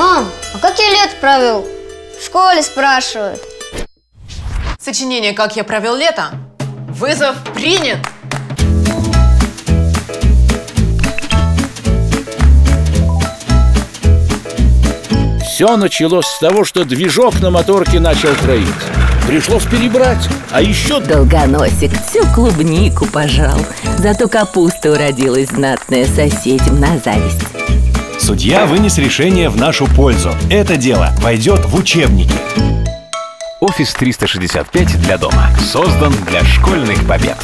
Мам, а как я лето провел? В школе спрашивают. Сочинение «Как я провел лето». Вызов принят. Все началось с того, что движок на моторке начал троиться. Пришлось перебрать, а еще Долгоносик всю клубнику пожал Зато капуста уродилась знатная соседям на зависть Судья вынес решение в нашу пользу. Это дело войдет в учебники. Офис 365 для дома. Создан для школьных побед.